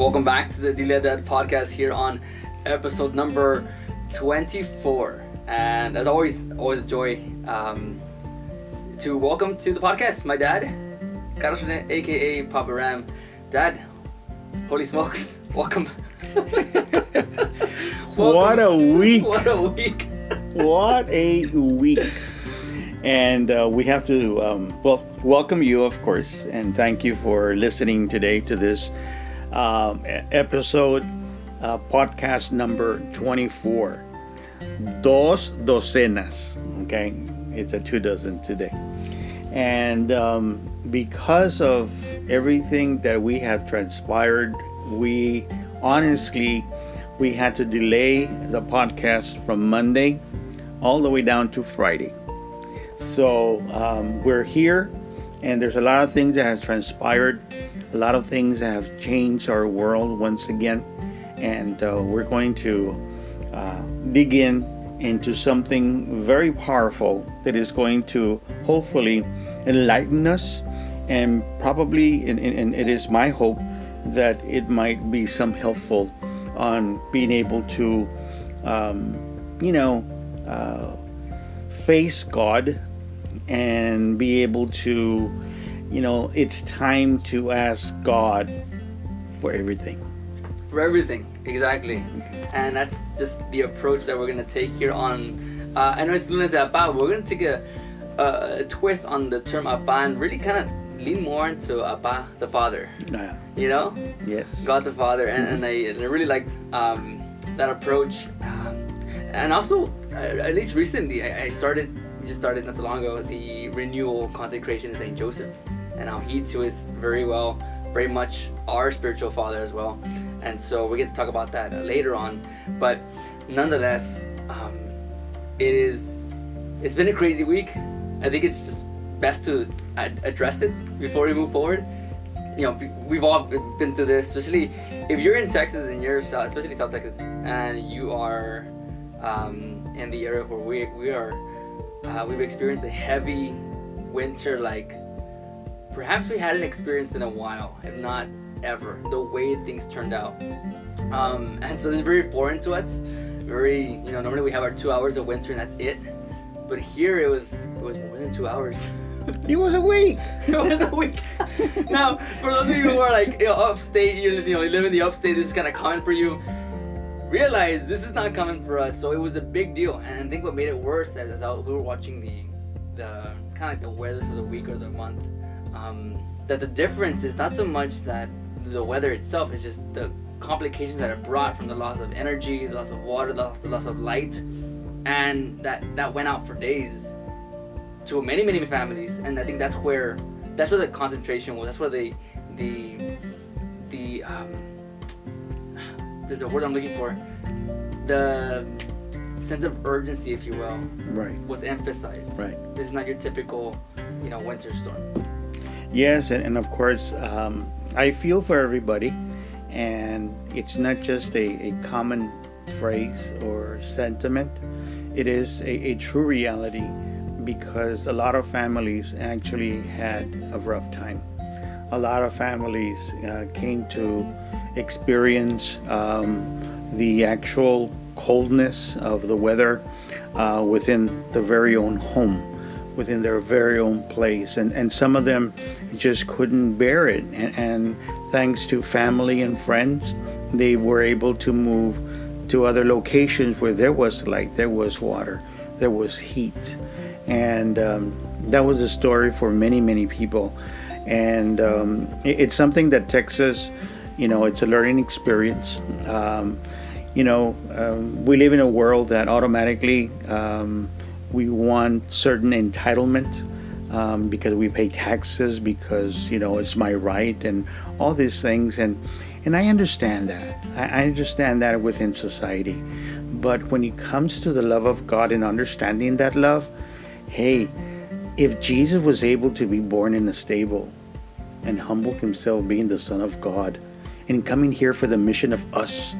Welcome back to the Dile Dad podcast here on episode number 24. And as always, always a joy um, to welcome to the podcast my dad, Carlos Rene, aka Papa Ram. Dad, holy smokes, welcome. What a week! What a week. What a week! And uh, we have to, um, well, welcome you, of course, and thank you for listening today to this um, episode, uh, podcast number 24. Dos docenas, okay? It's a two dozen today. And um, because of everything that we have transpired, we honestly we had to delay the podcast from Monday all the way down to Friday. So um, we're here, and there's a lot of things that has transpired, a lot of things have changed our world once again, and uh, we're going to uh, dig in into something very powerful that is going to hopefully enlighten us, and probably, and, it is my hope that it might be some helpful on being able to, um, you know, uh, face God and be able to, you know, it's time to ask God for everything. For everything, exactly. And that's just the approach that we're going to take here on. Uh, I know it's Lunes de Apa. We're going to take a, a, a twist on the term Apa and really kind of lean more into Apa, the Father. Uh, You know? yes. God the Father, and, and, I, and I really like um, that approach. Um, and also, uh, at least recently, I, I started, we just started not too long ago, the renewal consecration of Saint Joseph, and how he too is very well, very much our spiritual father as well. And so we get to talk about that later on. But nonetheless, um, it is, it's been a crazy week. I think it's just best to ad- address it before we move forward you know, we've all been through this, especially if you're in Texas and you're, especially South Texas, and you are um, in the area where we, we are, uh, we've experienced a heavy winter like perhaps we hadn't experienced in a while, if not ever, the way things turned out. Um, and so it's very foreign to us. Very, you know, normally we have our two hours of winter and that's it. But here it was, it was more than two hours. It was a week. it was a week. now, for those of you who are like you know, upstate, you, you know, you live in the upstate, this is kind of common for you. Realize this is not common for us, so it was a big deal. And I think what made it worse is as we were watching the, the kind of like the weather for the week or the month, um, that the difference is not so much that the weather itself is just the complications that are brought from the loss of energy, the loss of water, the loss, the loss of light, and that that went out for days to many many families. And i think that's where that's where the concentration was. That's where the the the um there's a word i'm looking for. The sense of urgency if you will Right. was emphasized. Right. this is not your typical you know winter storm Yes, and, and of course, um, I feel for everybody, and it's not just a, a common phrase or sentiment, it is a, a true reality because a lot of families actually had a rough time. A lot of families uh, came to experience um, the actual coldness of the weather uh, within the very own home within their very own place. And, and some of them just couldn't bear it. And, and thanks to family and friends they were able to move to other locations where there was light there was water there was heat. And um, that was a story for many many people. And um, it- it's something that texas you know it's a learning experience. Um, you know um, we live in a world that automatically um, we want certain entitlement um, because we pay taxes because you know it's my right and all these things. And and I understand that. I, I understand that within society. But when it comes to the love of God and understanding that love hey if Jesus was able to be born in a stable and humble himself being the son of God and coming here for the mission of us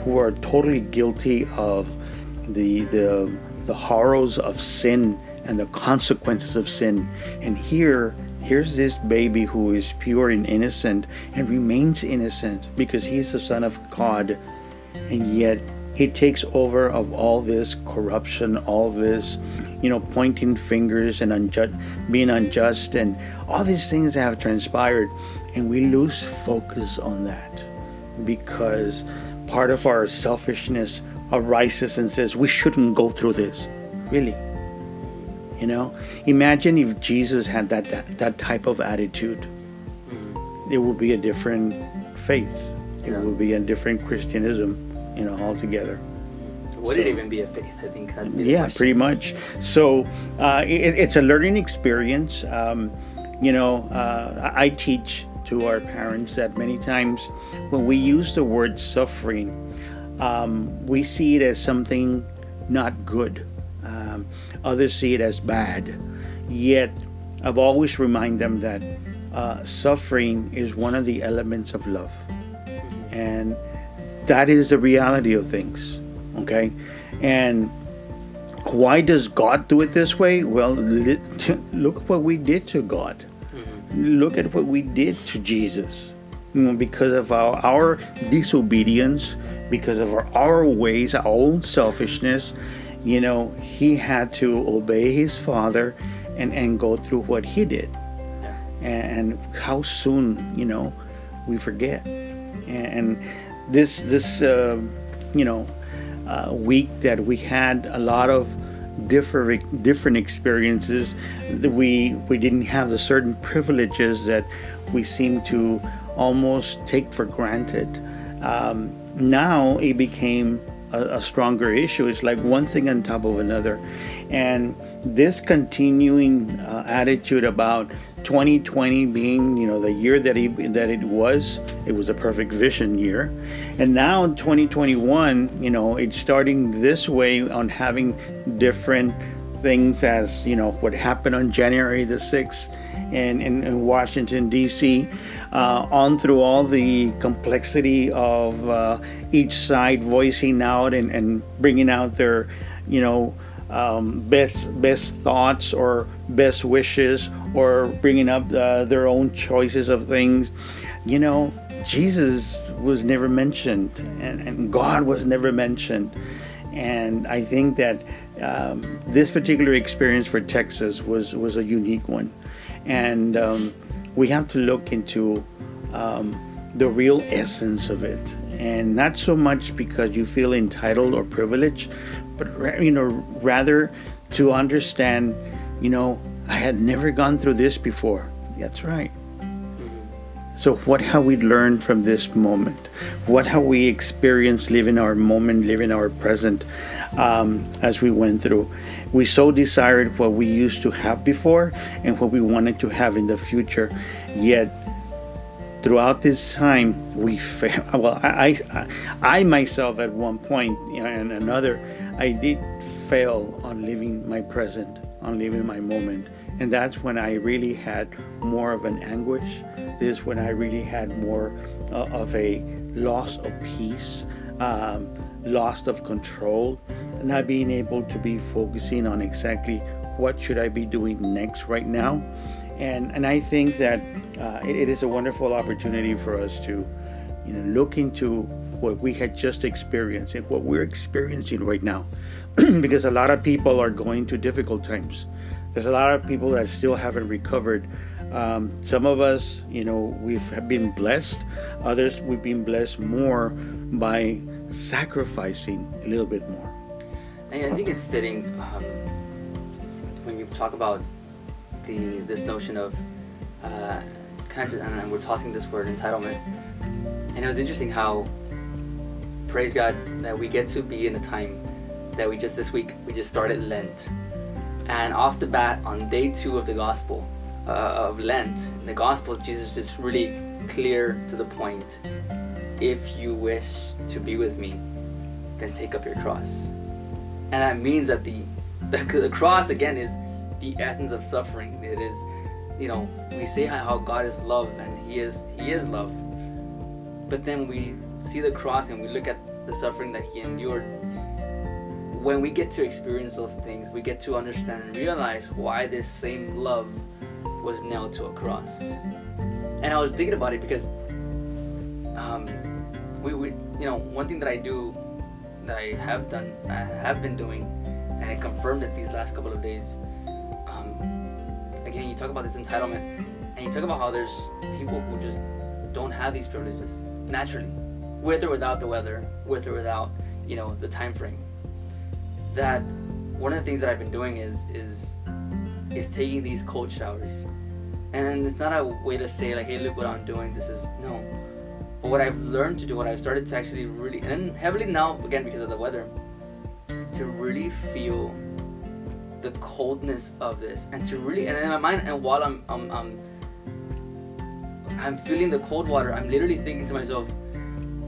who are totally guilty of the the the horrors of sin and the consequences of sin. And here Here's this baby who is pure and innocent and remains innocent because he's the son of God, and yet he takes over of all this corruption, all this, you know, pointing fingers and unjust, being unjust, and all these things that have transpired, and we lose focus on that because part of our selfishness arises and says we shouldn't go through this. Really, you know, imagine if Jesus had that that, that type of attitude. Mm-hmm. It would be a different faith. It yeah. would be a different Christianism, you know, altogether. Would so, it even be a faith? I think that'd be yeah, question. pretty much. So uh, it, it's a learning experience. Um, you know, uh, I teach to our parents that many times when we use the word suffering, um, we see it as something not good. Um, others see it as bad. Yet, I've always remind them that uh, suffering is one of the elements of love, and that is the reality of things. Okay, and why does God do it this way? Well, look what we did to God look at what we did to Jesus. You know, because of our, our disobedience, because of our, our ways, our own selfishness, you know, he had to obey his father and, and go through what he did. And, and how soon, you know, we forget. And this, this uh, you know, uh, week that we had a lot of different different experiences. We we didn't have the certain privileges that we seem to almost take for granted. Um, now it became a, a, stronger issue. It's like one thing on top of another, and this continuing uh, attitude about 2020 being you know the year that he that it was it was a perfect vision year and now 2021 you know it's starting this way on having different things as you know what happened on January the 6th in, in, in Washington D.C. Uh, on through all the complexity of uh, each side voicing out and, and bringing out their you know um, best best thoughts or best wishes or bringing up uh, their own choices of things. You know, Jesus was never mentioned, and, and God was never mentioned. And I think that um, this particular experience for Texas was was a unique one, and um, we have to look into um, the real essence of it, and not so much because you feel entitled or privileged, but you know rather to understand you know i had never gone through this before. That's right. Mm-hmm. so what have we learned from this moment? What have we experienced living our moment living our present um, as we went through we so desired what we used to have before and what we wanted to have in the future yet throughout this time we well I, I, I myself at one point and another I did fail on living my present, on living my moment. And that's when I really had more of an anguish. This is when I really had more uh, of a loss of peace, um, loss of control, not being able to be focusing on exactly what should I be doing next right now. And, and I think that uh, it, it is a wonderful opportunity for us to you know, look into what we had just experienced and what we're experiencing right now. because a lot of people are going through difficult times. There's a lot of people that still haven't recovered. Um, some of us, you know, we've been blessed. Others, we've been blessed more by sacrificing a little bit more. I think it's fitting um, when you talk about the this notion of uh, kind of, and we're tossing this word entitlement. And it was interesting how praise God that we get to be in a time that we just this week we just started Lent, and off the bat on day two of the Gospel uh, of Lent, in the Gospel Jesus is really clear to the point. If you wish to be with me, then take up your cross, and that means that the the, the cross again is the essence of suffering. It is, you know, we say how God is love and He is He is love, but then we see the cross and we look at the suffering that he endured, when we get to experience those things, we get to understand and realize why this same love was nailed to a cross. And I was thinking about it because um, we, we, you know, one thing that I do, that I have done, I have been doing, and I confirmed it these last couple of days. Um, again, you talk about this entitlement, and you talk about how there's people who just don't have these privileges naturally, with or without the weather, with or without, you know, the time frame. That one of the things that I've been doing is is is taking these cold showers. And it's not a way to say like, hey, look what I'm doing. This is no. But what I've learned to do, what I've started to actually really, and heavily now again because of the weather, to really feel the coldness of this, and to really, and in my mind, and while I'm, I'm, I'm, I'm feeling the cold water, I'm literally thinking to myself,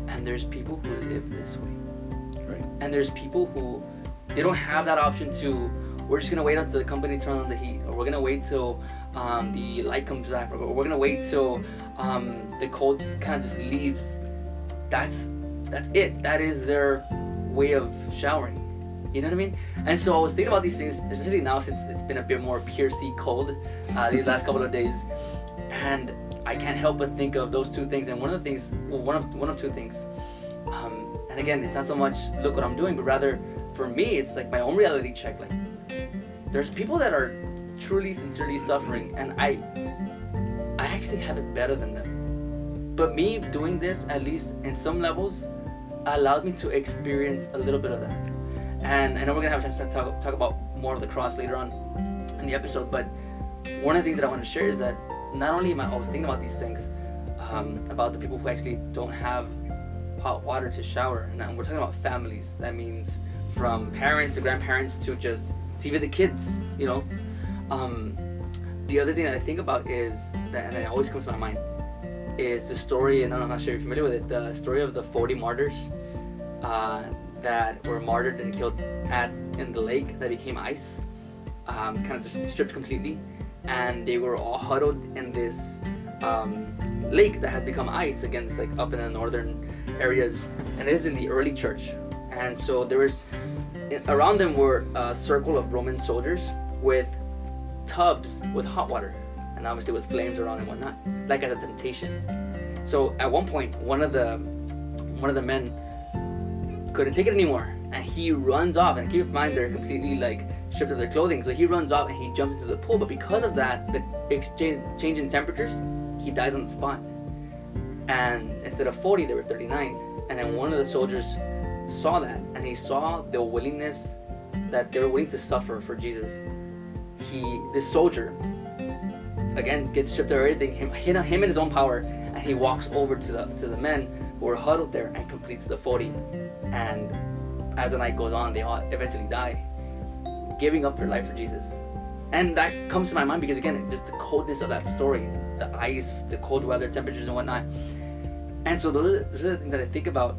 and there's people who live this way, Right. and there's people who they don't have that option to we're just gonna wait until the company turns on the heat or we're gonna wait till um, the light comes back or we're gonna wait till um, the cold kind of just leaves that's that's it that is their way of showering you know what I mean? And so I was thinking about these things, especially now since it's been a bit more piercy cold uh, these last couple of days, and I can't help but think of those two things. And one of the things, well, one of one of two things, um, and again, it's not so much look what I'm doing, but rather for me, it's like my own reality check. Like, there's people that are truly, sincerely suffering, and I, I actually have it better than them. But me doing this, at least in some levels, allowed me to experience a little bit of that. And I know we're gonna have a chance to talk, talk about more of the cross later on in the episode, but one of the things that I want to share is that not only am I always thinking about these things, um, about the people who actually don't have hot water to shower, and we're talking about families. That means from parents to grandparents to just even the kids, you know. Um, the other thing that I think about is that, and it always comes to my mind, is the story, and I'm not sure you're familiar with it, the story of the 40 martyrs uh, that were martyred and killed at in the lake that became ice, um, kind of just stripped completely, and they were all huddled in this um, lake that has become ice again. It's like up in the northern areas, and is in the early church, and so there was around them were a circle of Roman soldiers with tubs with hot water and obviously with flames around and whatnot, like as a temptation. So at one point, one of the one of the men couldn't take it anymore, and he runs off. And keep in mind, they're completely like stripped of their clothing, so he runs off and he jumps into the pool. But because of that, the exchange change in temperatures, he dies on the spot. And instead of 40, there were 39. And then one of the soldiers saw that, and he saw the willingness that they were willing to suffer for Jesus. He, this soldier, again gets stripped of everything, him, him, in his own power, and he walks over to the to the men who are huddled there and completes the 40. And as the night goes on, they all eventually die, giving up their life for Jesus. And that comes to my mind because again, just the coldness of that story, the ice, the cold weather, temperatures, and whatnot. And so those are the things that I think about.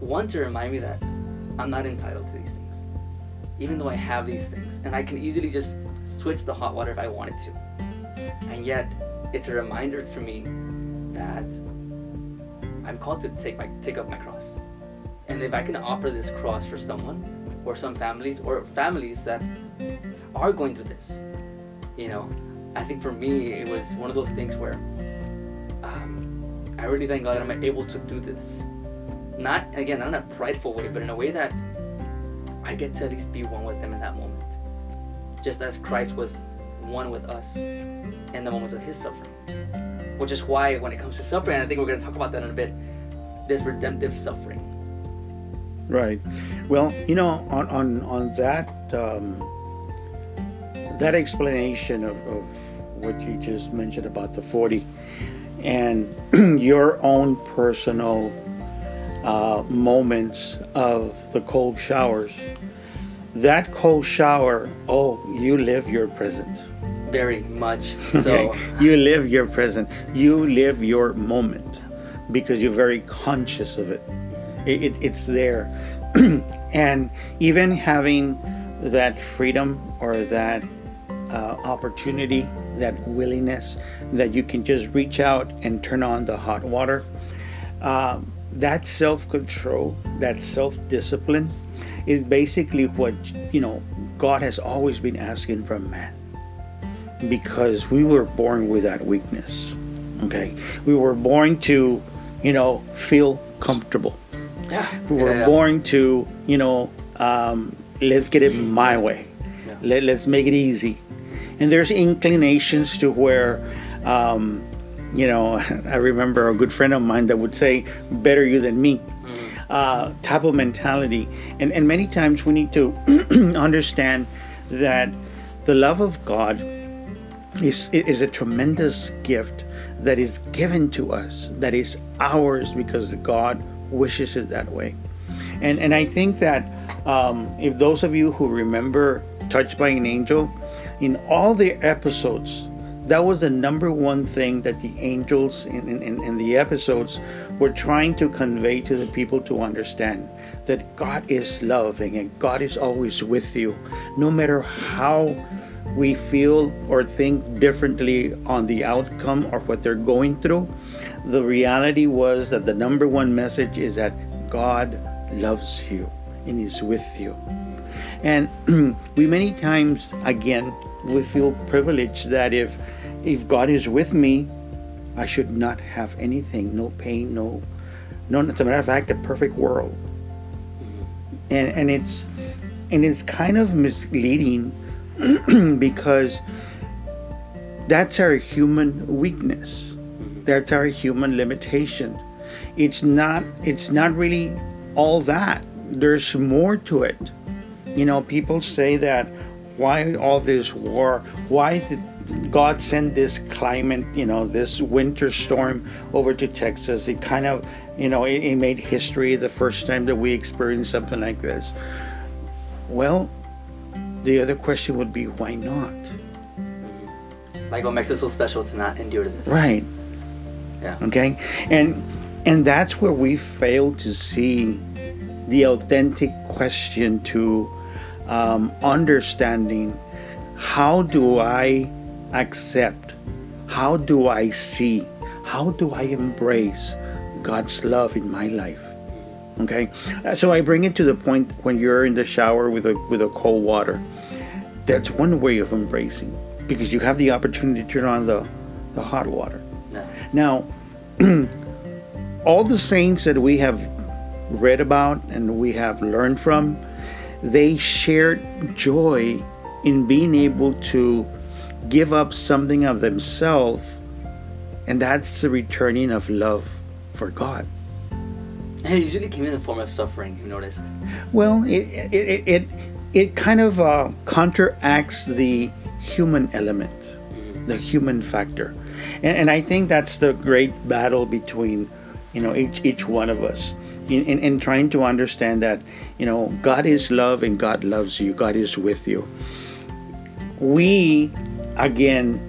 One to remind me that I'm not entitled to these things, even though I have these things, and I can easily just switch the hot water if I wanted to. And yet, it's a reminder for me that I'm called to take my take up my cross. And if I can offer this cross for someone, or some families, or families that are going through this, you know, I think for me it was one of those things where um, I really thank God that I'm able to do this. Not again, not in a prideful way, but in a way that I get to at least be one with them in that moment, just as Christ was one with us in the moments of His suffering. Which is why, when it comes to suffering, I think we're going to talk about that in a bit. This redemptive suffering. Right. Well, you know, on on on that um, that explanation of, of what you just mentioned about the forty and your own personal uh, moments of the cold showers. That cold shower, oh, you live your present. Very much so. Okay, you live your present. You live your moment because you're very conscious of it. it, it it's there, and even having that freedom or that uh, opportunity, that willingness that you can just reach out and turn on the hot water. Um, that self-control, that self-discipline, is basically what you know God has always been asking from man because we were born with that weakness. Okay, we were born to, you know, feel comfortable. Yeah. We were Yeah, yeah. born to, you know, um, let's get it my way. Yeah. Let, let's make it easy. And there's inclinations to where, um, you know, I remember a good friend of mine that would say, better you than me. Uh, type of mentality. And, and many times we need to understand that the love of God is, is a tremendous gift that is given to us, that is ours because God wishes it that way. And, and I think that um, if those of you who remember Touched by an Angel, in all the episodes, that was the number one thing that the angels in, in, in the episodes were trying to convey to the people to understand that God is loving and God is always with you, no matter how we feel or think differently on the outcome or what they're going through. The reality was that the number one message is that God loves you and is with you. And we many times, again, we feel privileged that if if God is with me, I should not have anything, no pain, no, no. As a matter of fact, a perfect world. Mm-hmm. And and it's and it's kind of misleading because that's our human weakness. Mm-hmm. That's our human limitation. It's not. It's not really all that. There's more to it. You know, people say that why all this war? Why did God sent this climate, you know, this winter storm over to Texas? It kind of, you know, it, it made history the first time that we experienced something like this. Well, the other question would be why not? Like what makes it so special to not endure this? Right. Yeah. okay and and that's where we fail to see the authentic question to um, understanding how do i accept. How do i see? How do i embrace god's love in my life? Okay? Uh, so i bring it to the point when you're in the shower with a with a cold water. That's one way of embracing because you have the opportunity to turn on the the hot water. Now, all the saints that we have read about and we have learned from, they shared joy in being able to give up something of themselves, and that's the returning of love for God. And it usually came in the form of suffering. You noticed? Well, it it it it, kind of uh, counteracts the human element, the human factor, and, and I think that's the great battle between, you know, each each one of us. In, in, in trying to understand that, you know, God is love and God loves you. God is with you. We, again,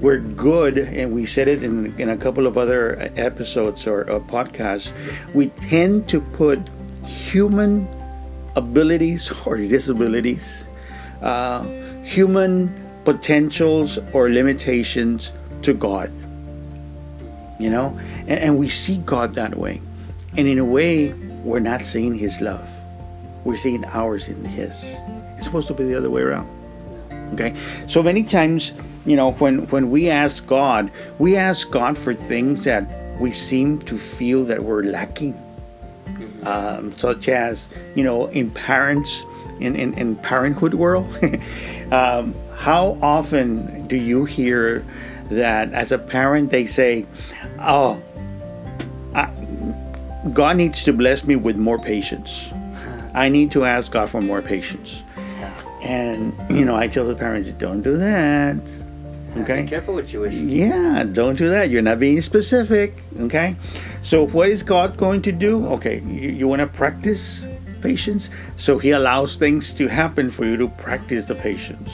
we're good, and we said it in, in a couple of other episodes or, podcasts. We tend to put human abilities or disabilities, uh, human potentials or limitations to God. You know, and, and we see God that way. And in a way, we're not seeing His love, we're seeing ours in His. It's supposed to be the other way around. Okay, so many times, you know, when when we ask God, we ask God for things that we seem to feel that we're lacking. Um, such as you know in parents in, in, in parenthood world um, how often do you hear that as a parent they say oh I, god needs to bless me with more patience. I need to ask god for more patience and you know i tell the parents don't do that okay Be careful what you wish. yeah, don't do that. You're not being specific. Okay. So, what is God going to do? Okay, you, you want to practice patience? So, He allows things to happen for you to practice the patience.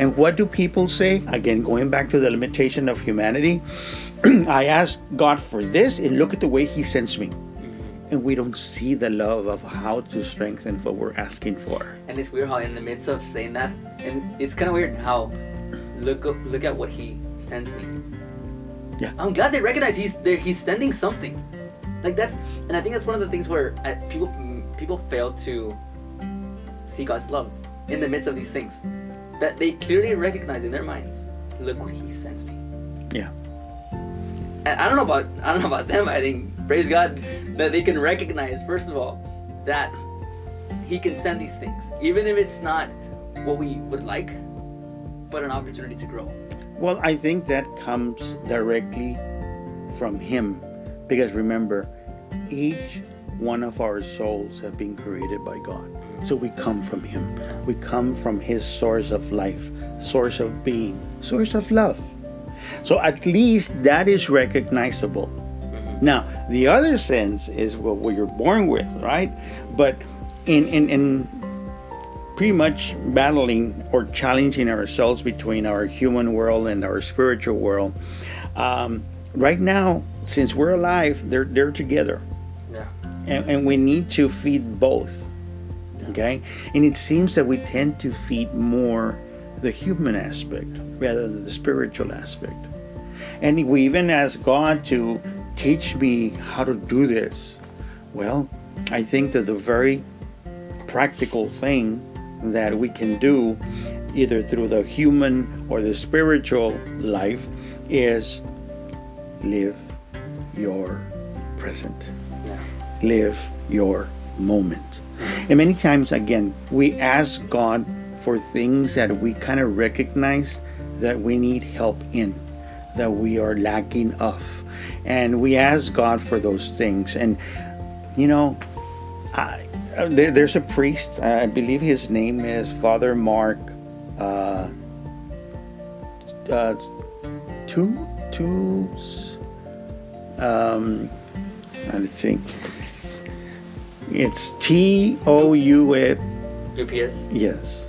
And what do people say? Again, going back to the limitation of humanity, I ask God for this, and look at the way He sends me. And we don't see the love of how to strengthen what we're asking for. And it's weird how in the midst of saying that, and it's kind of weird how look look at what he sends me. Yeah. I'm glad they recognize he's there. He's sending something. Like that's, and I think that's one of the things where uh, people people fail to see God's love in the midst of these things. That they clearly recognize in their minds look what He sends me. Yeah. And I don't know about I don't know about them. I think praise God that they can recognize first of all that He can send these things, even if it's not what we would like, but an opportunity to grow. Well, I think that comes directly from Him, because remember, each one of our souls have been created by God. So we come from Him. We come from His source of life, source of being, source of love. So at least that is recognizable. Now, the other sense is what, what you're born with, right? But in, in, in pretty much battling or challenging ourselves between our human world and our spiritual world, um, right now, since we're alive, they're, they're together. Yeah. And, and we need to feed both. Okay? And it seems that we tend to feed more the human aspect rather than the spiritual aspect. And we even ask God to teach me how to do this. Well, I think that the very practical thing that we can do, either through the human or the spiritual life, is live your present, live your moment. And many times, again, we ask God for things that we kind of recognize that we need help in, that we are lacking of. And we ask God for those things. And, you know, I, uh, there, there's a priest, I believe his name is Father Mark uh, uh, two, Toups. Um, let's see. It's T O U E. UPS Yes.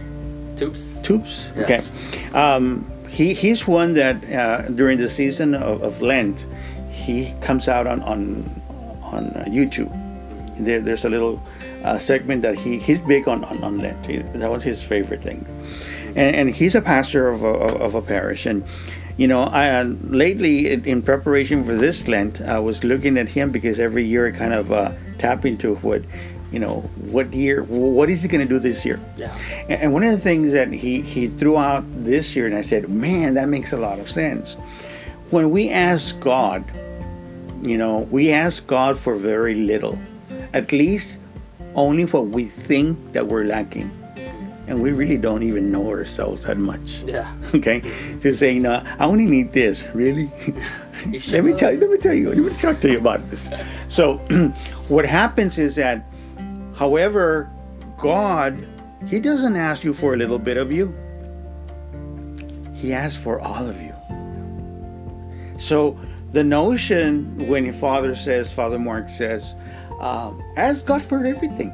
Toups. Toups. Yeah. Okay. Um, he he's one that uh, during the season of, of Lent, he comes out on on on YouTube. There, there's a little uh, segment that he he's big on on, on Lent. He- that was his favorite thing, and, and he's a pastor of a, of a parish. And you know, I uh, lately in, preparation for this Lent, I was looking at him because every year I kind of uh, tap into what. You know what year? What is he going to do this year? Yeah. And and one of the things that he, he threw out this year, and I said, man, that makes a lot of sense. When we ask God, you know, we ask God for very little, at least only what we think that we're lacking. And we really don't even know ourselves that much. Yeah. Okay? To say, no, I only need this. Really? Let me tell you, let me tell you, let me talk to you about this. So, what happens is that, however, God, He doesn't ask you for a little bit of you, He asks for all of you. So, the notion when your Father says, Father Mark says, um, ask God for everything.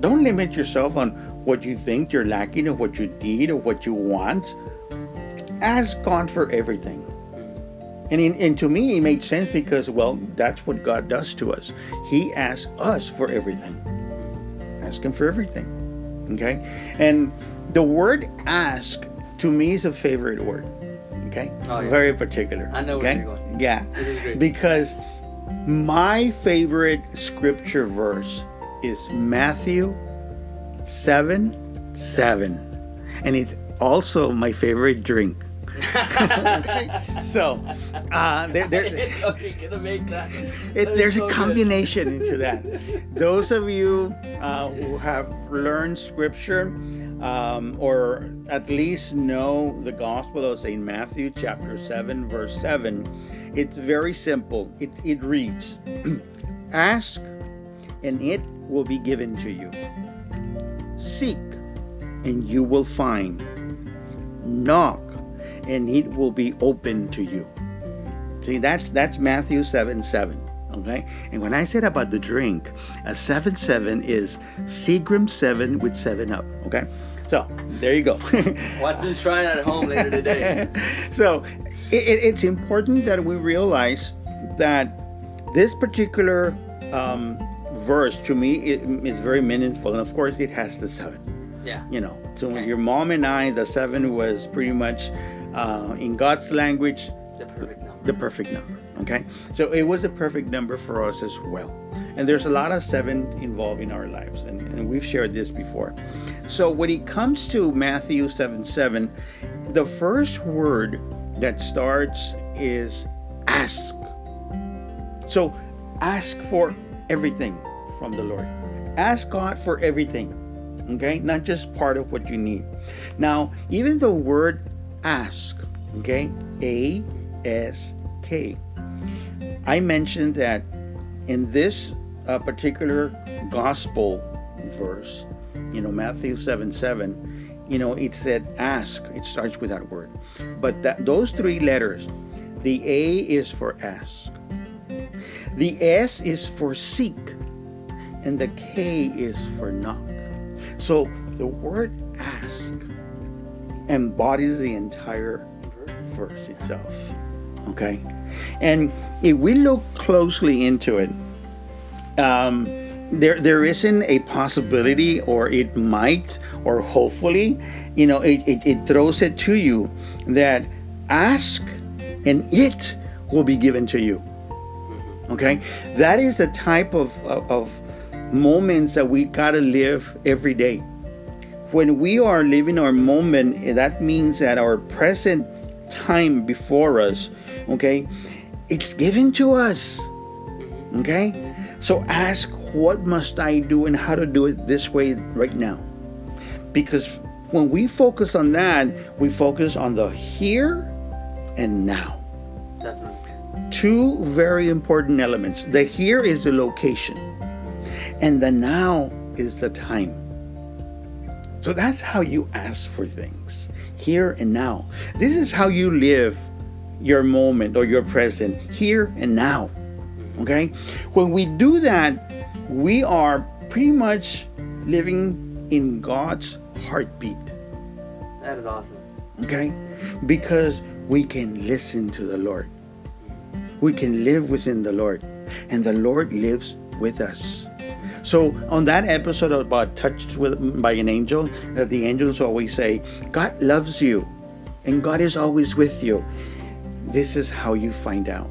Don't limit yourself on what you think you're lacking or what you need or what you want. Ask God for everything. And, in, and to me, it made sense because, well, that's what God does to us. He asks us for everything. Ask Him for everything. Okay? And the word ask to me is a favorite word. Okay? Oh, yeah. Very particular. I know where okay? you're going. Yeah. This is great. Because my favorite scripture verse is Matthew 7 7. And it's also my favorite drink. okay? So, uh, there, there, okay, gonna make that. it, there's so a combination into that. Those of you uh, who have learned scripture um, or at least know the Gospel of St. Matthew, chapter 7, verse 7, it's very simple. It, it reads Ask, and it will be given to you. Seek, and you will find. Knock, and it will be open to you. See, that's that's Matthew 7 7. Okay? And when I said about the drink, a 7 7 is Seagram 7 with 7 up. Okay? So, there you go. Watson trying at home later today. so, it, it- it's important that we realize that this particular um, verse to me it, is very meaningful. And of course, it has the 7 Yeah. you know so Okay. your mom and i the seven was pretty much uh, in god's language The perfect number. the perfect number okay so it was a perfect number for us as well and there's a lot of seven involved in our lives and, and we've shared this before so when it comes to matthew 7 7 the first word that starts is ask. So ask for everything from the Lord. Ask God for everything. Okay? Not just part of what you need. Now, even the word ask, okay? A S K. I mentioned that in this uh, particular gospel verse, you know, Matthew 7 7, you know, it said ask. It starts with that word. But that those three letters, the A is for ask, the S is for seek, and the K is for knock. So the word ask embodies the entire verse itself. Okay? And if we look closely into it, um, there there isn't a possibility or it might or hopefully you know it, it, it throws it to you that ask and it will be given to you. Mm-hmm. Okay? That is the type of, of, of moments that we gotta live every day. When we are living our moment that means that our present time before us okay it's given to us. Mm-hmm. Okay? So ask what must I do and how to do it this way right now. Because when we focus on that, we focus on the here and now. Definitely. Two very important elements. The here is the location, and the now is the time. So that's how you ask for things here and now. This is how you live your moment or your present here and now. Okay? When we do that, we are pretty much living in God's heartbeat. That is awesome. Okay? Because we can listen to the Lord. We can live within the Lord. And the Lord lives with us. So on that episode about touched with by an angel, that the angels always say, God loves you and God is always with you. This is how you find out.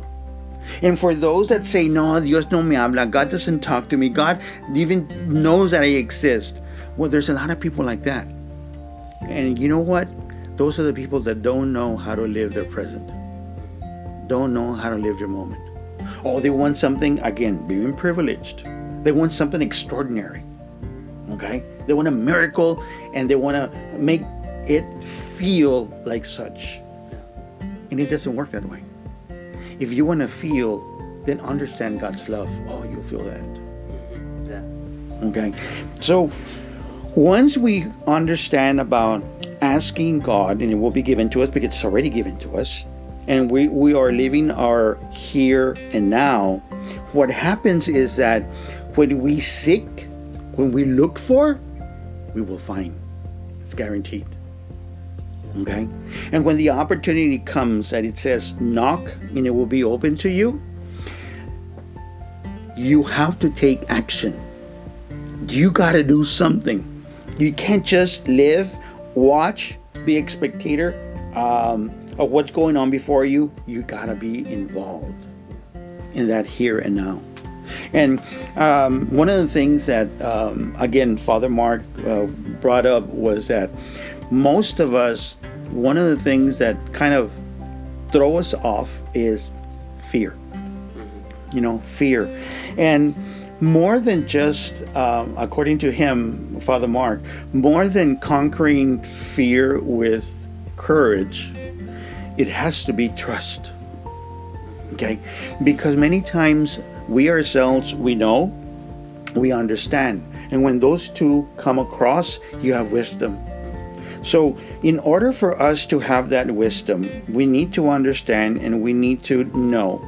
And for those that say, no, Dios no me habla, God doesn't talk to me, God even knows that I exist. Well, there's a lot of people like that. And you know what? Those are the people that don't know how to live their present, don't know how to live their moment. Oh, they want something, again, being privileged. They want something extraordinary. Okay? They want a miracle and they want to make it feel like such. And it doesn't work that way. If you want to feel, then understand God's love. Oh, you'll feel that. Yeah. Okay. So once we understand about asking God, and it will be given to us because it's already given to us, and we, we are living our here and now, what happens is that when we seek, when we look for, we will find. It's guaranteed. Okay? And when the opportunity comes that it says knock and it will be open to you, you have to take action. You got to do something. You can't just live, watch, be a spectator um, of what's going on before you. You got to be involved in that here and now. And um, one of the things that, um, again, Father Mark uh, brought up was that most of us, one of the things that kind of throw us off is fear. You know, fear. And more than just, um, according to him, Father Mark, more than conquering fear with courage, it has to be trust. Okay? Because many times we ourselves, we know, we understand. And when those two come across, you have wisdom. So, in order for us to have that wisdom, we need to understand and we need to know.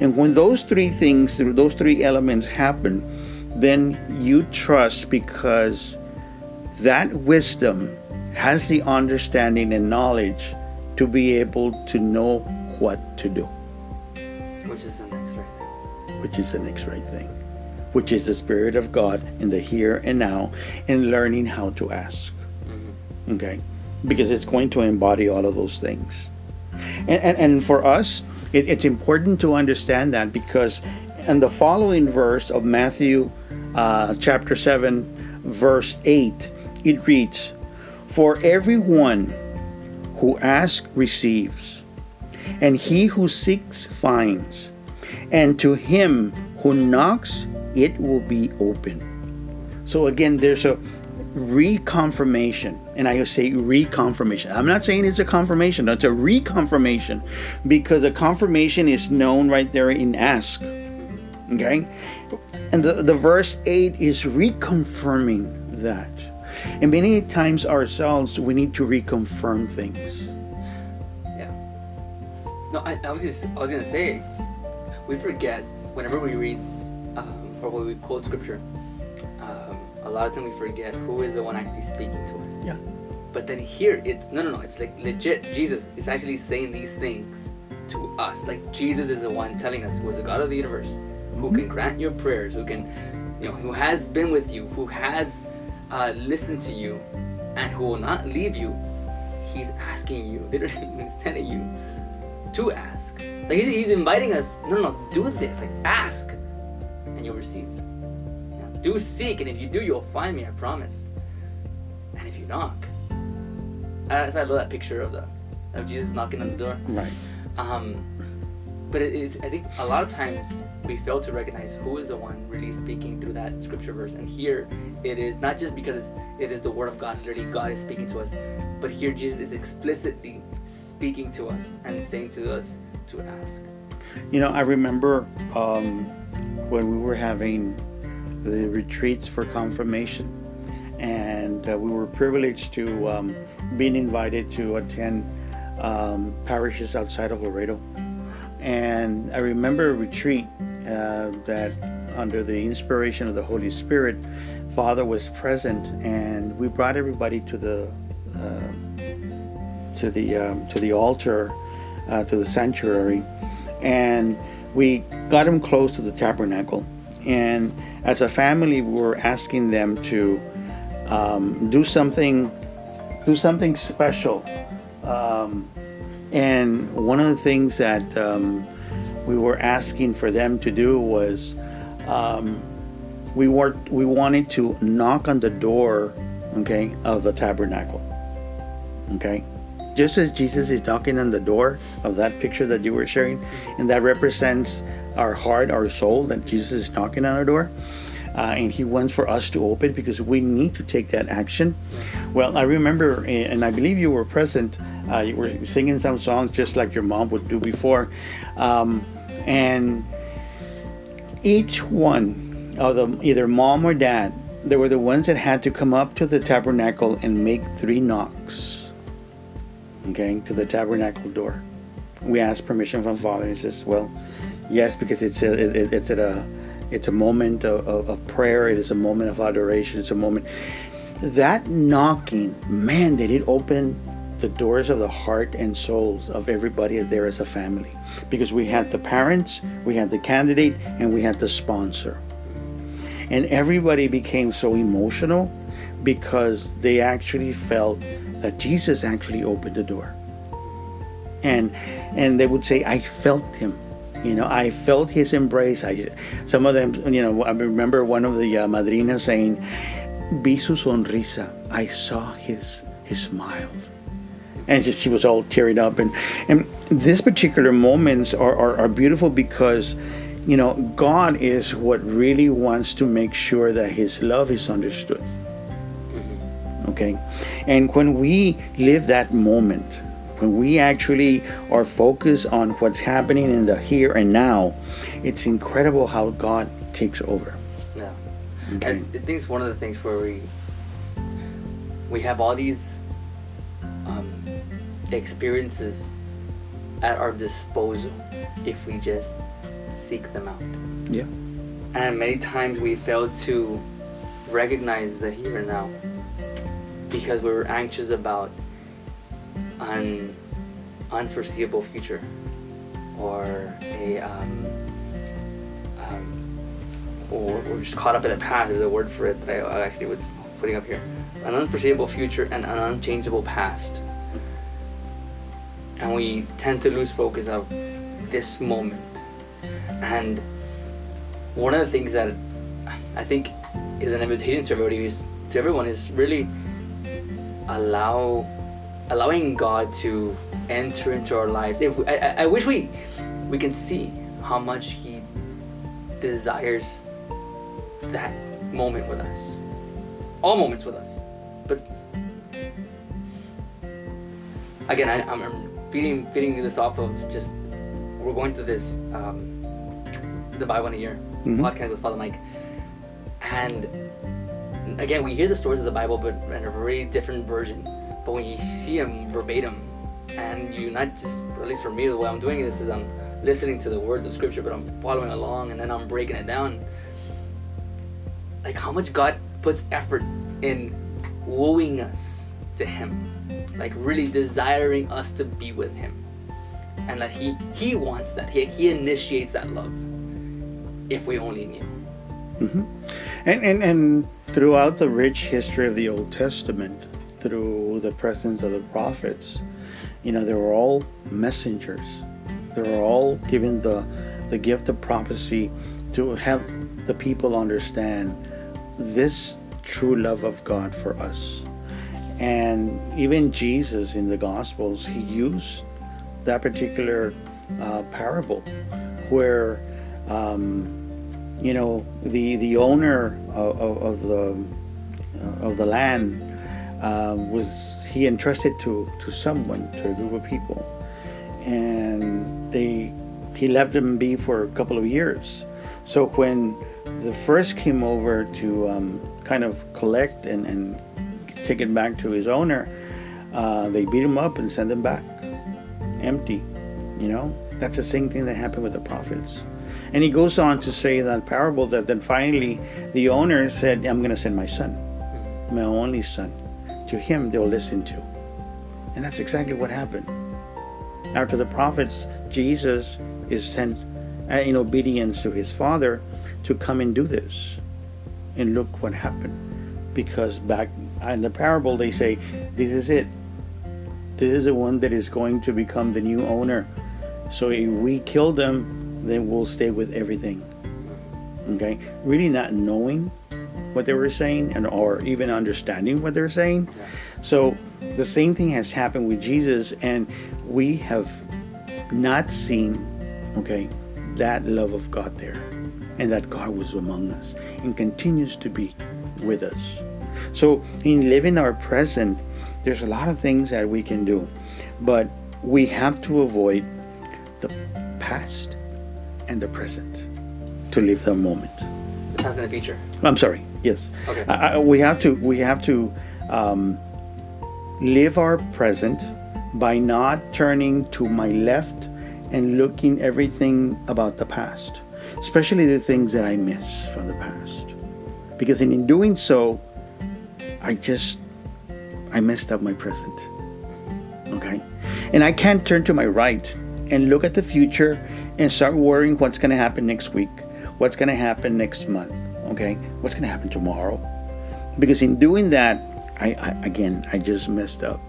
And when those three things, those three elements happen, then you trust because that wisdom has the understanding and knowledge to be able to know what to do. Which is the next right thing. Which is the next right thing. Which is the Spirit of God in the here and now and learning how to ask okay because it's going to embody all of those things and and, and for us it, it's important to understand that because in the following verse of matthew uh, chapter 7 verse 8 it reads for everyone who asks receives, and he who seeks finds, and to him who knocks it will be open. So again, there's a reconfirmation, and I say reconfirmation. I'm not saying it's a confirmation; it's a reconfirmation because a confirmation is known right there in ask. Okay, and the, the verse 8 is reconfirming that. And many times ourselves, we need to reconfirm things. Yeah. No, I, I was just I was gonna say, we forget whenever we read um, or when we quote scripture. A lot of time we forget who is the one actually speaking to us. Yeah. But then here it's no no no it's like legit Jesus is actually saying these things to us. Like Jesus is the one telling us who is the God of the universe, who can grant your prayers, who can you know, who has been with you, who has uh, listened to you, and who will not leave you. He's asking you, literally he's telling you to ask. Like he's, he's inviting us, no no no, do this. Like ask and you'll receive. Do seek, and if you do, you'll find me, I promise. And if you knock, uh, so I love that picture of the of Jesus knocking on the door. Right. Um, but it is, I think a lot of times we fail to recognize who is the one really speaking through that scripture verse. And here it is not just because it's, it is the word of God, literally God is speaking to us, but here Jesus is explicitly speaking to us and saying to us to ask. You know, I remember um, when we were having the retreats for confirmation, and uh, we were privileged to um, being invited to attend um, parishes outside of Laredo. And I remember a retreat uh, that, under the inspiration of the Holy Spirit, Father was present, and we brought everybody to the uh, to the um, to the altar, uh, to the sanctuary, and we got them close to the tabernacle. And as a family, we were asking them to um, do something, do something special. Um, and one of the things that um, we were asking for them to do was um, we were we wanted to knock on the door, okay, of the tabernacle. Okay, just as Jesus is knocking on the door of that picture that you were sharing, and that represents our heart, our soul, that Jesus is knocking on our door. Uh, and he wants for us to open because we need to take that action. Well, I remember, and I believe you were present. Uh, you were singing some songs just like your mom would do before, um, and each one of them, either mom or dad, they were the ones that had to come up to the tabernacle and make three knocks. Okay, to the tabernacle door. We asked permission from Father. He says, "Well, yes, because it's a, it, it's at a." It's a moment of, of, of, prayer. It is a moment of adoration. It's a moment. That knocking, man, did it open the doors of the heart and souls of everybody as there as a family. Because we had the parents, we had the candidate, and we had the sponsor. And everybody became so emotional because they actually felt that Jesus actually opened the door. And and they would say, I felt him. You know, I felt his embrace. I, some of them, you know, I remember one of the uh, madrinas saying, "Vi su sonrisa." I saw his his smile, and just, she was all tearing up. And and these particular moments are, are, are beautiful because, you know, God is what really wants to make sure that His love is understood. Okay, and when we live that moment when we actually are focused on what's happening in the here and now, it's incredible how God takes over. Yeah. Okay. I think it's one of the things where we we have all these um, experiences at our disposal if we just seek them out. Yeah. And many times we fail to recognize the here and now because we were anxious about an unforeseeable future or a um, um, or we're just caught up in the past. There's a word for it that I actually was putting up here. An unforeseeable future and an unchangeable past. And we tend to lose focus of this moment. And one of the things that I think is an invitation to everybody is to everyone is really allow allowing God to enter into our lives. If we, I, I- wish we we can see how much He desires that moment with us, all moments with us. But again, I, I'm, I'm feeding feeding this off of just we're going through this um, the Bible in a year Mhm. podcast with Father Mike, and again we hear the stories of the Bible, but in a very different version. But when you see them verbatim, and you not just, at least for me, the way I'm doing this is I'm listening to the words of Scripture, but I'm following along, and then I'm breaking it down. Like how much God puts effort in wooing us to Him, like really desiring us to be with Him, and that He He wants that. He He initiates that love. If we only knew. Mm-hmm. And, and, and throughout the rich history of the Old Testament, through the presence of the prophets, you know, they were all messengers. They were all given the, the gift of prophecy to have the people understand this true love of God for us. And even Jesus in the Gospels, he used that particular uh, parable where um, you know the the owner of, of, of the uh, of the land uh, was he entrusted to to someone to a group of people. And they he left them be for a couple of years. So when the first came over to um, kind of collect and, and take it back to his owner uh, they beat him up and sent him back. Empty you know? That's the same thing that happened with the prophets. And he goes on to say that parable that then finally the owner said, I'm going to send my son, my only son. To him they'll listen to. And that's exactly what happened. After the prophets, Jesus is sent uh, in obedience to his father to come and do this. And look what happened. Because back in the parable, they say, This is it. This is the one that is going to become the new owner. So if we kill them, then we'll stay with everything. Okay? Really not knowing what they were saying and or even understanding what they're saying. So the same thing has happened with Jesus and we have not seen, okay, that love of God there and that God was among us and continues to be with us. So in living our present, there's a lot of things that we can do, but we have to avoid the past and the present to live the moment. The past and the future. I'm sorry. Yes. Okay. I, I, we have to. We have to um, live our present by not turning to my left and looking everything about the past, especially the things that I miss from the past, because in doing so, I just I messed up my present. Okay, and I can't turn to my right and look at the future and start worrying what's going to happen next week, what's going to happen next month, okay, what's going to happen tomorrow. Because in doing that, I, I again, I just messed up,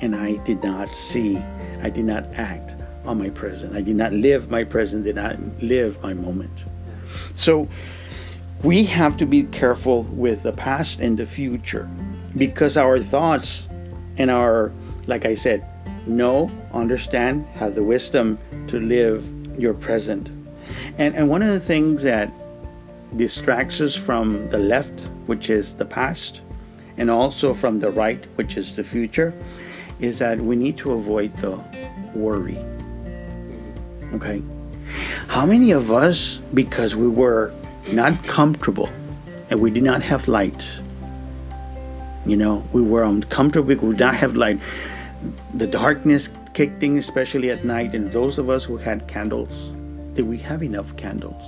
and I did not see, I did not act on my present, I did not live my present, did not live my moment. So we have to be careful with the past and the future because our thoughts and our, like I said, know, understand, have the wisdom to live your present. And, and one of the things that distracts us from the left, which is the past, and also from the right, which is the future, is that we need to avoid the worry. Okay? How many of us, because we were not comfortable and we did not have light, you know, we were uncomfortable, we did not have light, the darkness kicked in, especially at night, and those of us who had candles, did we have enough candles?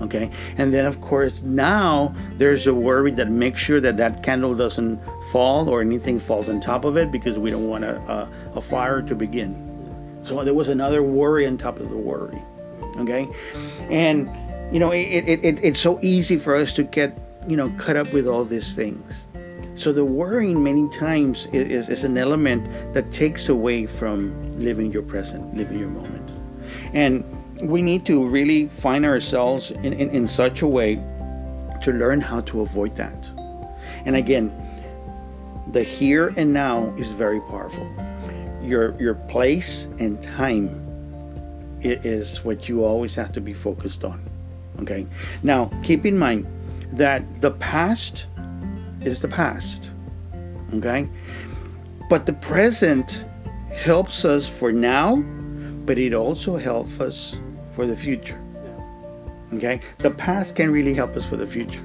Okay, and then of course now there's a worry that make sure that that candle doesn't fall or anything falls on top of it because we don't want a, a, a fire to begin. So there was another worry on top of the worry. Okay, and you know it, it, it, it's so easy for us to get you know cut up with all these things. So the worrying many times is, is an element that takes away from living your present, living your moment. And we need to really find ourselves in, in, in such a way to learn how to avoid that. And again, the here and now is very powerful. Your your place and time it is what you always have to be focused on. Okay? Now, keep in mind that the past is the past. Okay? But the present helps us for now, but it also helps us for the future. Okay? The past can really help us for the future.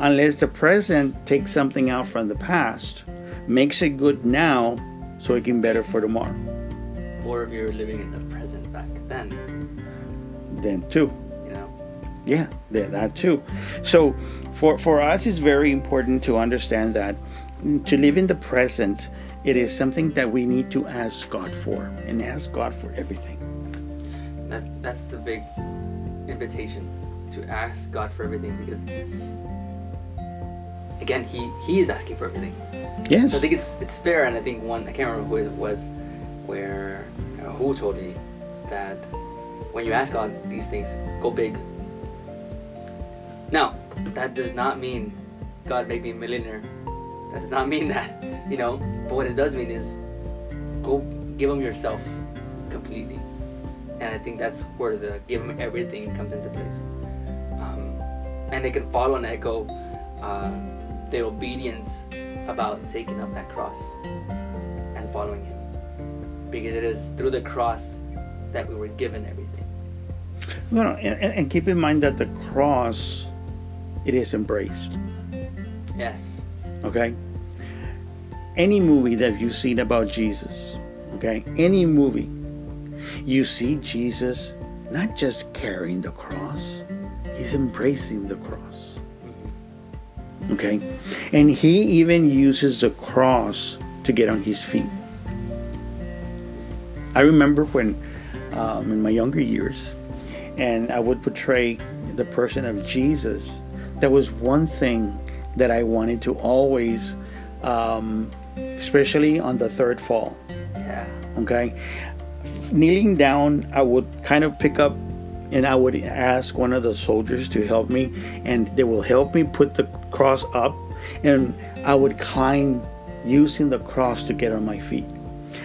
Unless the present takes something out from the past, makes it good now so it can better for tomorrow. Or if you're living in the present back then, Then too. you know. Yeah, that, that too. So for for us it's very important to understand that to live in the present it is something that we need to ask God for and ask God for everything. That's that's the big invitation to ask God for everything because again he he is asking for everything. Yes. So I think it's it's fair, and I think one I can't remember who it was, where uh, who told me that when you ask God these things, go big. Now that does not mean God make me a millionaire. That does not mean that, you know. But what it does mean is go give him yourself completely, and I think that's where the give him everything comes into place. Um, and they can follow and echo uh, the obedience about taking up that cross and following him because it is through the cross that we were given everything Well, and- and keep in mind that the cross it is embraced. yes Okay? Any movie that you've seen about Jesus, okay? Any movie, you see Jesus not just carrying the cross, he's embracing the cross. Okay? And he even uses the cross to get on his feet. I remember when, um, in my younger years, and I would portray the person of Jesus, there was one thing that I wanted to always, um, especially on the third fall, yeah okay? Kneeling down, I would kind of pick up and I would ask one of the soldiers to help me, and they will help me put the cross up, and I would climb using the cross to get on my feet.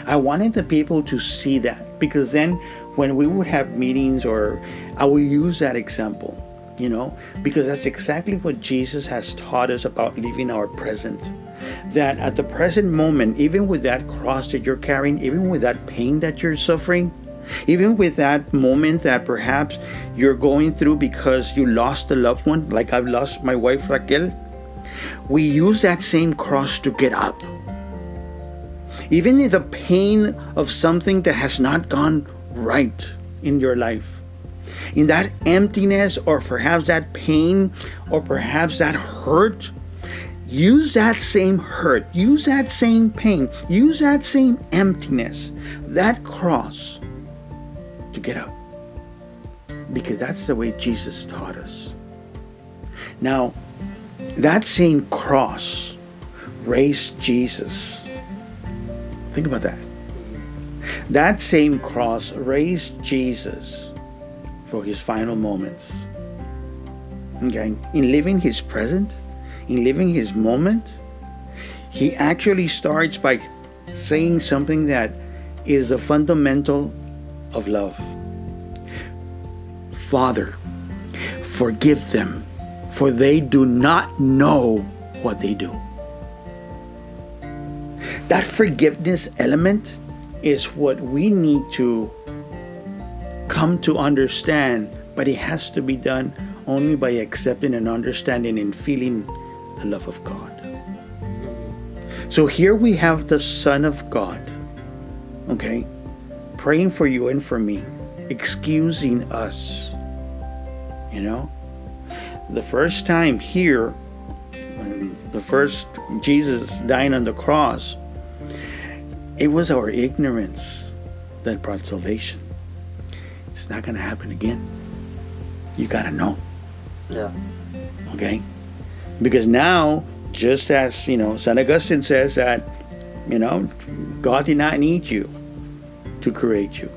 I wanted the people to see that because then when we would have meetings or I would use that example, you know, because that's exactly what Jesus has taught us about living our present. That at the present moment, even with that cross that you're carrying, even with that pain that you're suffering, even with that moment that perhaps you're going through because you lost a loved one, like I've lost my wife Raquel, we use that same cross to get up. Even in the pain of something that has not gone right in your life, in that emptiness, or perhaps that pain, or perhaps that hurt, use that same hurt, use that same pain, use that same emptiness, that cross to get up. Because that's the way Jesus taught us. Now, that same cross raised Jesus. Think about that. That same cross raised Jesus for his final moments. Okay? In living his present, in living his moment, he actually starts by saying something that is the fundamental of love. Father, forgive them, for they do not know what they do. That forgiveness element is what we need to come to understand, but it has to be done only by accepting and understanding and feeling the love of God. So here we have the Son of God, okay, praying for you and for me, excusing us. You know, the first time here, when the first Jesus dying on the cross, it was our ignorance that brought salvation. It's not going to happen again. You got to know, yeah okay? Because now, just as, you know, St. Augustine says that, you know, God did not need you to create you,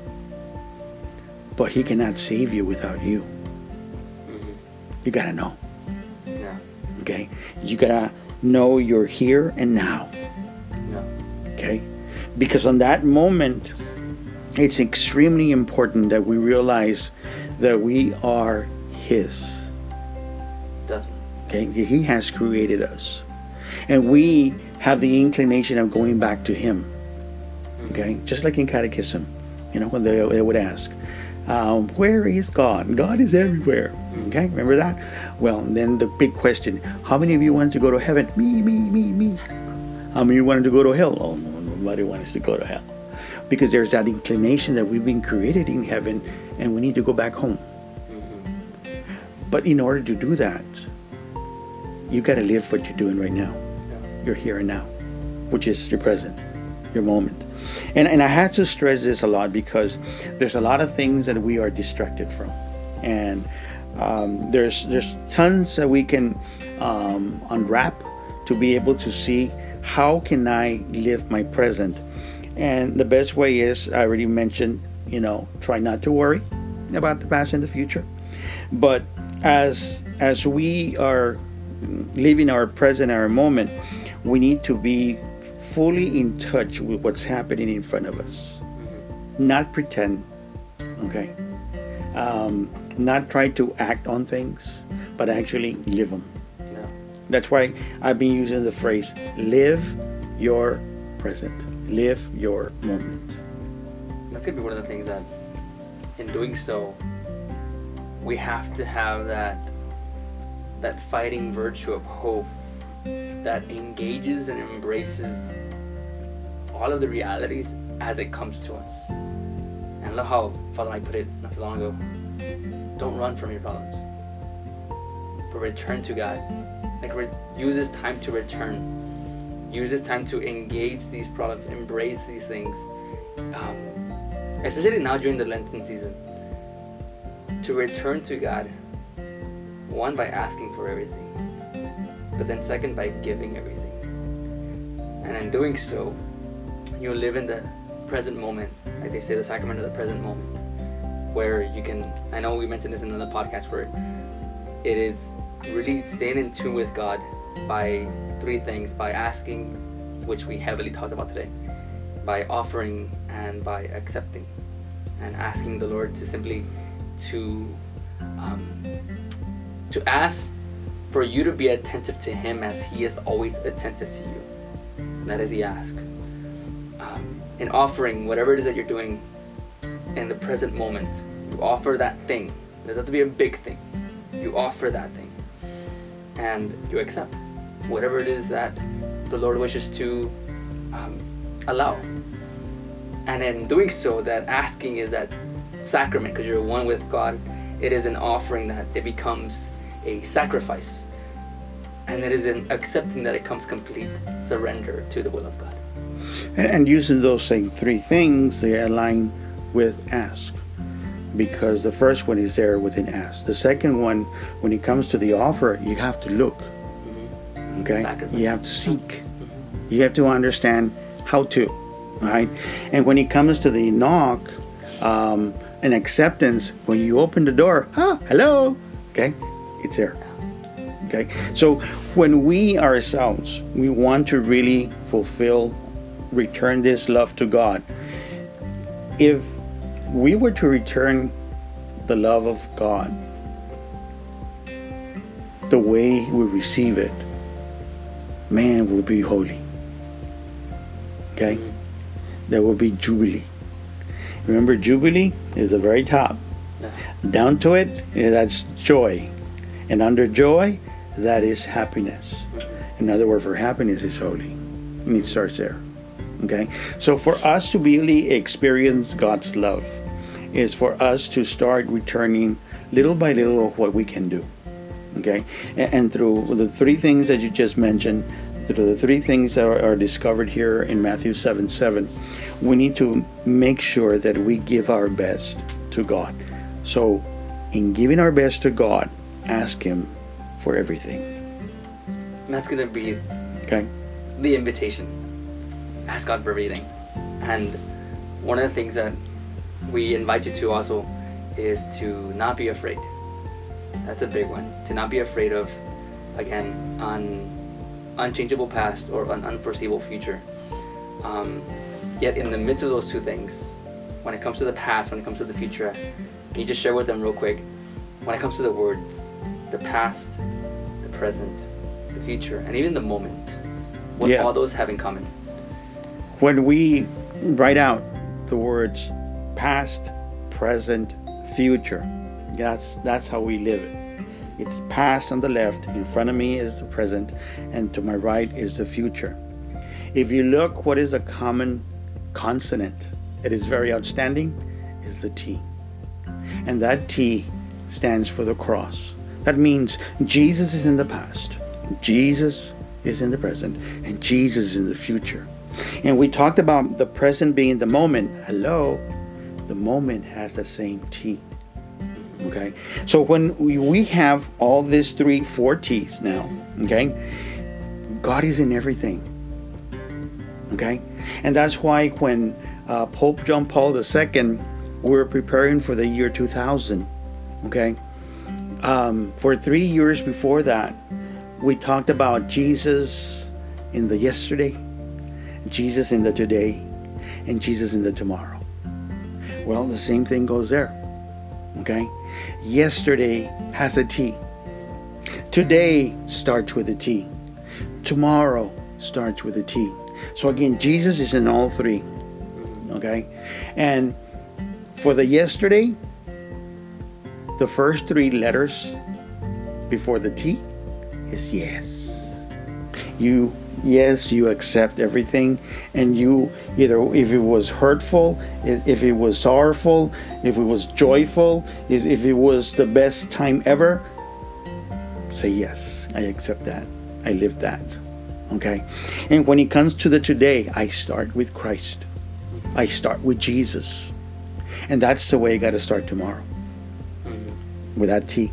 but He cannot save you without you. Mm-hmm. You got to know, yeah okay? You got to know you're here and now. Yeah. Okay? Because on that moment, it's extremely important that we realize that we are His. Okay, He has created us, and we have the inclination of going back to Him. Okay, just like in catechism, you know, when they, they would ask, um, "Where is God?" God is everywhere. Okay, remember that? Well, then the big question: How many of you want to go to heaven? Me, me, me, me. How many of you wanted to go to hell? Oh, no, nobody wants to go to hell, because there's that inclination that we've been created in heaven, and we need to go back home. But in order to do that, you got to live what you're doing right now. You're here and now, which is your present, your moment. And, and I had to stress this a lot because there's a lot of things that we are distracted from. And um, there's, there's tons that we can um, unwrap to be able to see how can I live my present. And the best way is, I already mentioned, you know, try not to worry about the past and the future. But as as we are living our present, our moment, we need to be fully in touch with what's happening in front of us. Not pretend, okay? Um, not try to act on things, but actually live them. Yeah. That's why I've been using the phrase live your present, live your moment. That's gonna be one of the things that, in doing so, we have to have that that fighting virtue of hope that engages and embraces all of the realities as it comes to us. And look how Father Mike put it not so long ago. Don't run from your problems, but return to God. Like re- use this time to return. Use this time to engage these problems, embrace these things. Um, especially now during the Lenten season, to return to God, one by asking for everything, but then second by giving everything. And in doing so, you live in the present moment, like they say, the sacrament of the present moment, where you can. I know we mentioned this in another podcast where it is really staying in tune with God by three things: by asking, which we heavily talked about today, by offering, and by accepting, and asking the Lord to simply to um, to ask for you to be attentive to Him as He is always attentive to you. That is the ask. Um, in offering whatever it is that you're doing in the present moment, you offer that thing. It doesn't have to be a big thing. You offer that thing, and you accept whatever it is that the Lord wishes to um, allow. And in doing so, that asking is that sacrament because you're one with God. It is an offering that it becomes a sacrifice. And it is in accepting that it comes complete surrender to the will of God. And, and using those same three things, they align with ask. Because the first one is there within ask. The second one, when it comes to the offer, you have to look. Okay? Sacrifice. You have to seek. You have to understand how to. Right? And when it comes to the knock, um, and acceptance, when you open the door, ah, hello, okay, it's there. Okay, so when we ourselves, we want to really fulfill, return this love to God. If we were to return the love of God the way we receive it, man, will be holy. Okay, there will be jubilee. Remember, Jubilee is the very top. Down to it, that's joy. And under joy, that is happiness. Another word for happiness is holy. And it starts there. Okay? So for us to really experience God's love is for us to start returning little by little of what we can do. Okay? And, and through the three things that you just mentioned, through the three things that are, are discovered here in Matthew 7 7, we need to make sure that we give our best to God. So, in giving our best to God, ask Him for everything. And that's going to be Okay? the invitation. Ask God for everything. And one of the things that we invite you to also is to not be afraid. That's a big one. To not be afraid of, again, an unchangeable past or an unforeseeable future. Um, Yet in the midst of those two things, when it comes to the past, when it comes to the future, can you just share with them real quick? When it comes to the words, the past, the present, the future, and even the moment, what Yeah. all those have in common? when we write out the words past, present, future, that's that's how we live it. It's past on the left, in front of me is the present, and to my right is the future. If you look, what is a common consonant that is very outstanding is the T. And that T stands for the cross. That means Jesus is in the past, Jesus is in the present, and Jesus is in the future. And we talked about the present being the moment. Hello, the moment has the same T. Okay, so when we, we have all these three, four T's now, okay, God is in everything. Okay, and that's why when uh, Pope John Paul II, we were preparing for the year 2000, okay, um, for three years before that, we talked about Jesus in the yesterday, Jesus in the today, and Jesus in the tomorrow. Well, the same thing goes there. Okay? Yesterday has a T. Today starts with a T. Tomorrow starts with a T. So again, Jesus is in all three. Okay? And for the yesterday, the first three letters before the T is yes. You yes, you accept everything and you either if it was hurtful, if it was sorrowful, if it was joyful, if it was the best time ever, say yes. I accept that. I live that. Okay? And when it comes to the today, I start with Christ. I start with Jesus. And that's the way I got to start tomorrow. With T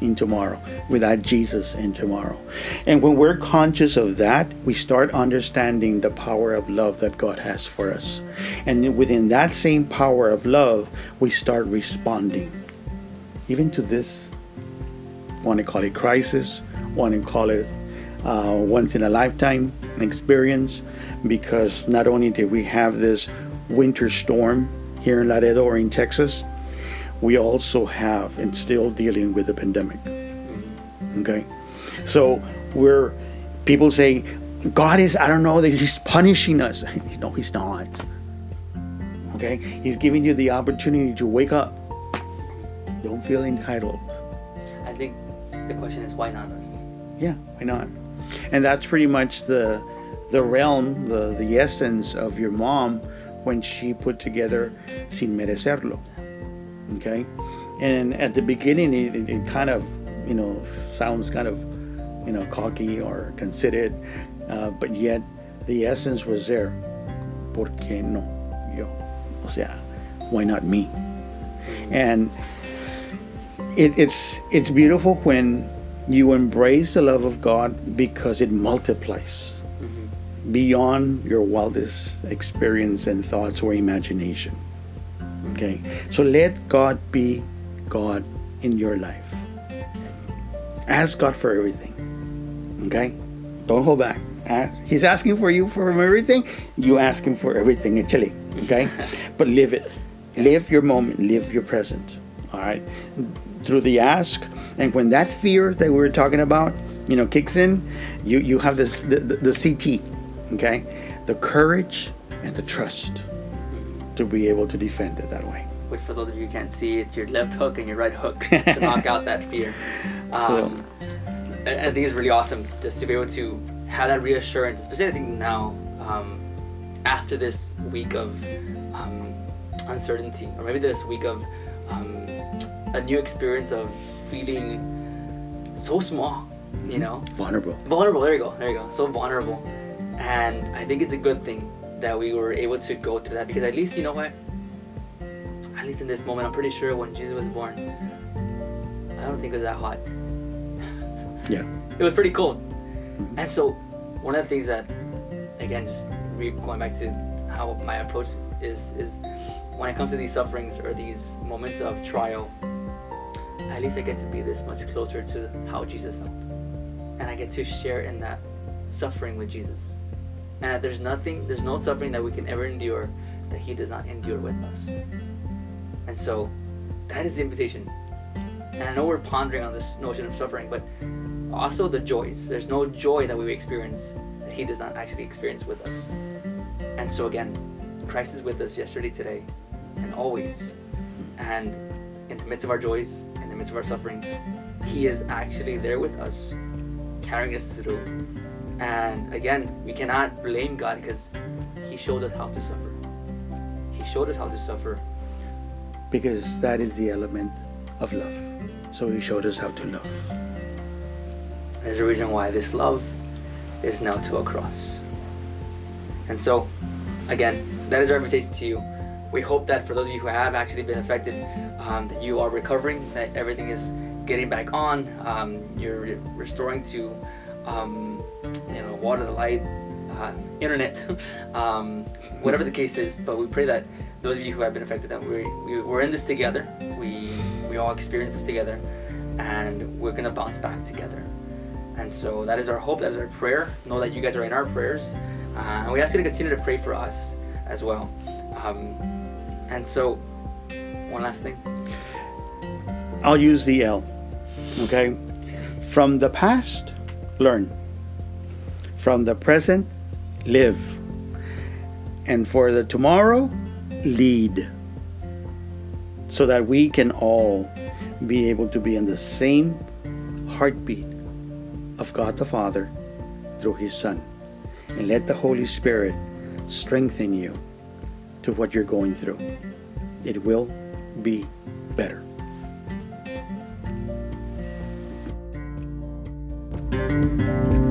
in tomorrow, without Jesus in tomorrow. And when we're conscious of that, we start understanding the power of love that God has for us. And within that same power of love, we start responding. Even to this, want to call it crisis, want to call it uh, once in a lifetime experience, because not only did we have this winter storm here in Laredo or in Texas, we also have and still dealing with the pandemic. Mm-hmm. Okay, so we're people say God is I don't know that He's punishing us. No, He's not. Okay, He's giving you the opportunity to wake up. Don't feel entitled. I think the question is why not us? Yeah, why not? And that's pretty much the the realm, the the essence of your mom when she put together Sin Merecerlo. Okay, and at the beginning, it, it, it kind of you know sounds kind of you know cocky or conceited, uh, but yet the essence was there. ¿Por qué no yo? O sea, why not me? And it, it's it's beautiful when you embrace the love of God because it multiplies beyond your wildest experience and thoughts or imagination. Okay, so let God be God in your life. Ask God for everything. Okay, don't hold back. Uh, He's asking for you for everything. You ask Him for everything, actually. Okay, but live it. Live your moment. Live your present. All right, through the ask, and when that fear that we were talking about, you know, kicks in, you you have this the, the, the CT. Okay, the courage and the trust to be able to defend it that way. Which, for those of you who can't see, it's your left hook and your right hook to knock out that fear. So- Um, and I think it's really awesome just to be able to have that reassurance, especially I think now, um, after this week of um, uncertainty, or maybe this week of um, a new experience of feeling so small, you know, Vulnerable. vulnerable there you go there you go so vulnerable and i think it's a good thing that we were able to go through that because at least you know what? At least in this moment i'm pretty sure when jesus was born i don't think it was that hot. Yeah. it was pretty cold. And so one of the things that again just re- going back to how my approach is is when it comes to these sufferings or these moments of trial at least i get to be this much closer to how jesus felt. And i get to share in that suffering with jesus and that there's nothing, there's no suffering that we can ever endure that He does not endure with us. And so, that is the invitation. And I know we're pondering on this notion of suffering, but also the joys. There's no joy that we experience that He does not actually experience with us. And so, again, Christ is with us yesterday, today, and always. And in the midst of our joys, in the midst of our sufferings, He is actually there with us, carrying us through. And again, we cannot blame God because He showed us how to suffer. He showed us how to suffer. Because that is the element of love. So He showed us how to love. There's a reason why this love is now to a cross. And so, again, that is our invitation to you. We hope that for those of you who have actually been affected, um, that you are recovering, that everything is getting back on, um, you're restoring to, um, you know, water, the light, uh, internet, um, whatever the case is. But we pray that those of you who have been affected, that we, we we're in this together. We we all experience this together, and we're gonna bounce back together. And so that is our hope. That is our prayer. Know that you guys are in our prayers, uh, and we ask you to continue to pray for us as well. Um, and so, one last thing. I'll use the L. Okay? From the past, learn. From the present, live. And for the tomorrow, lead. So that we can all be able to be in the same heartbeat of God the Father through His Son. And let the Holy Spirit strengthen you to what you're going through. It will be better. thank you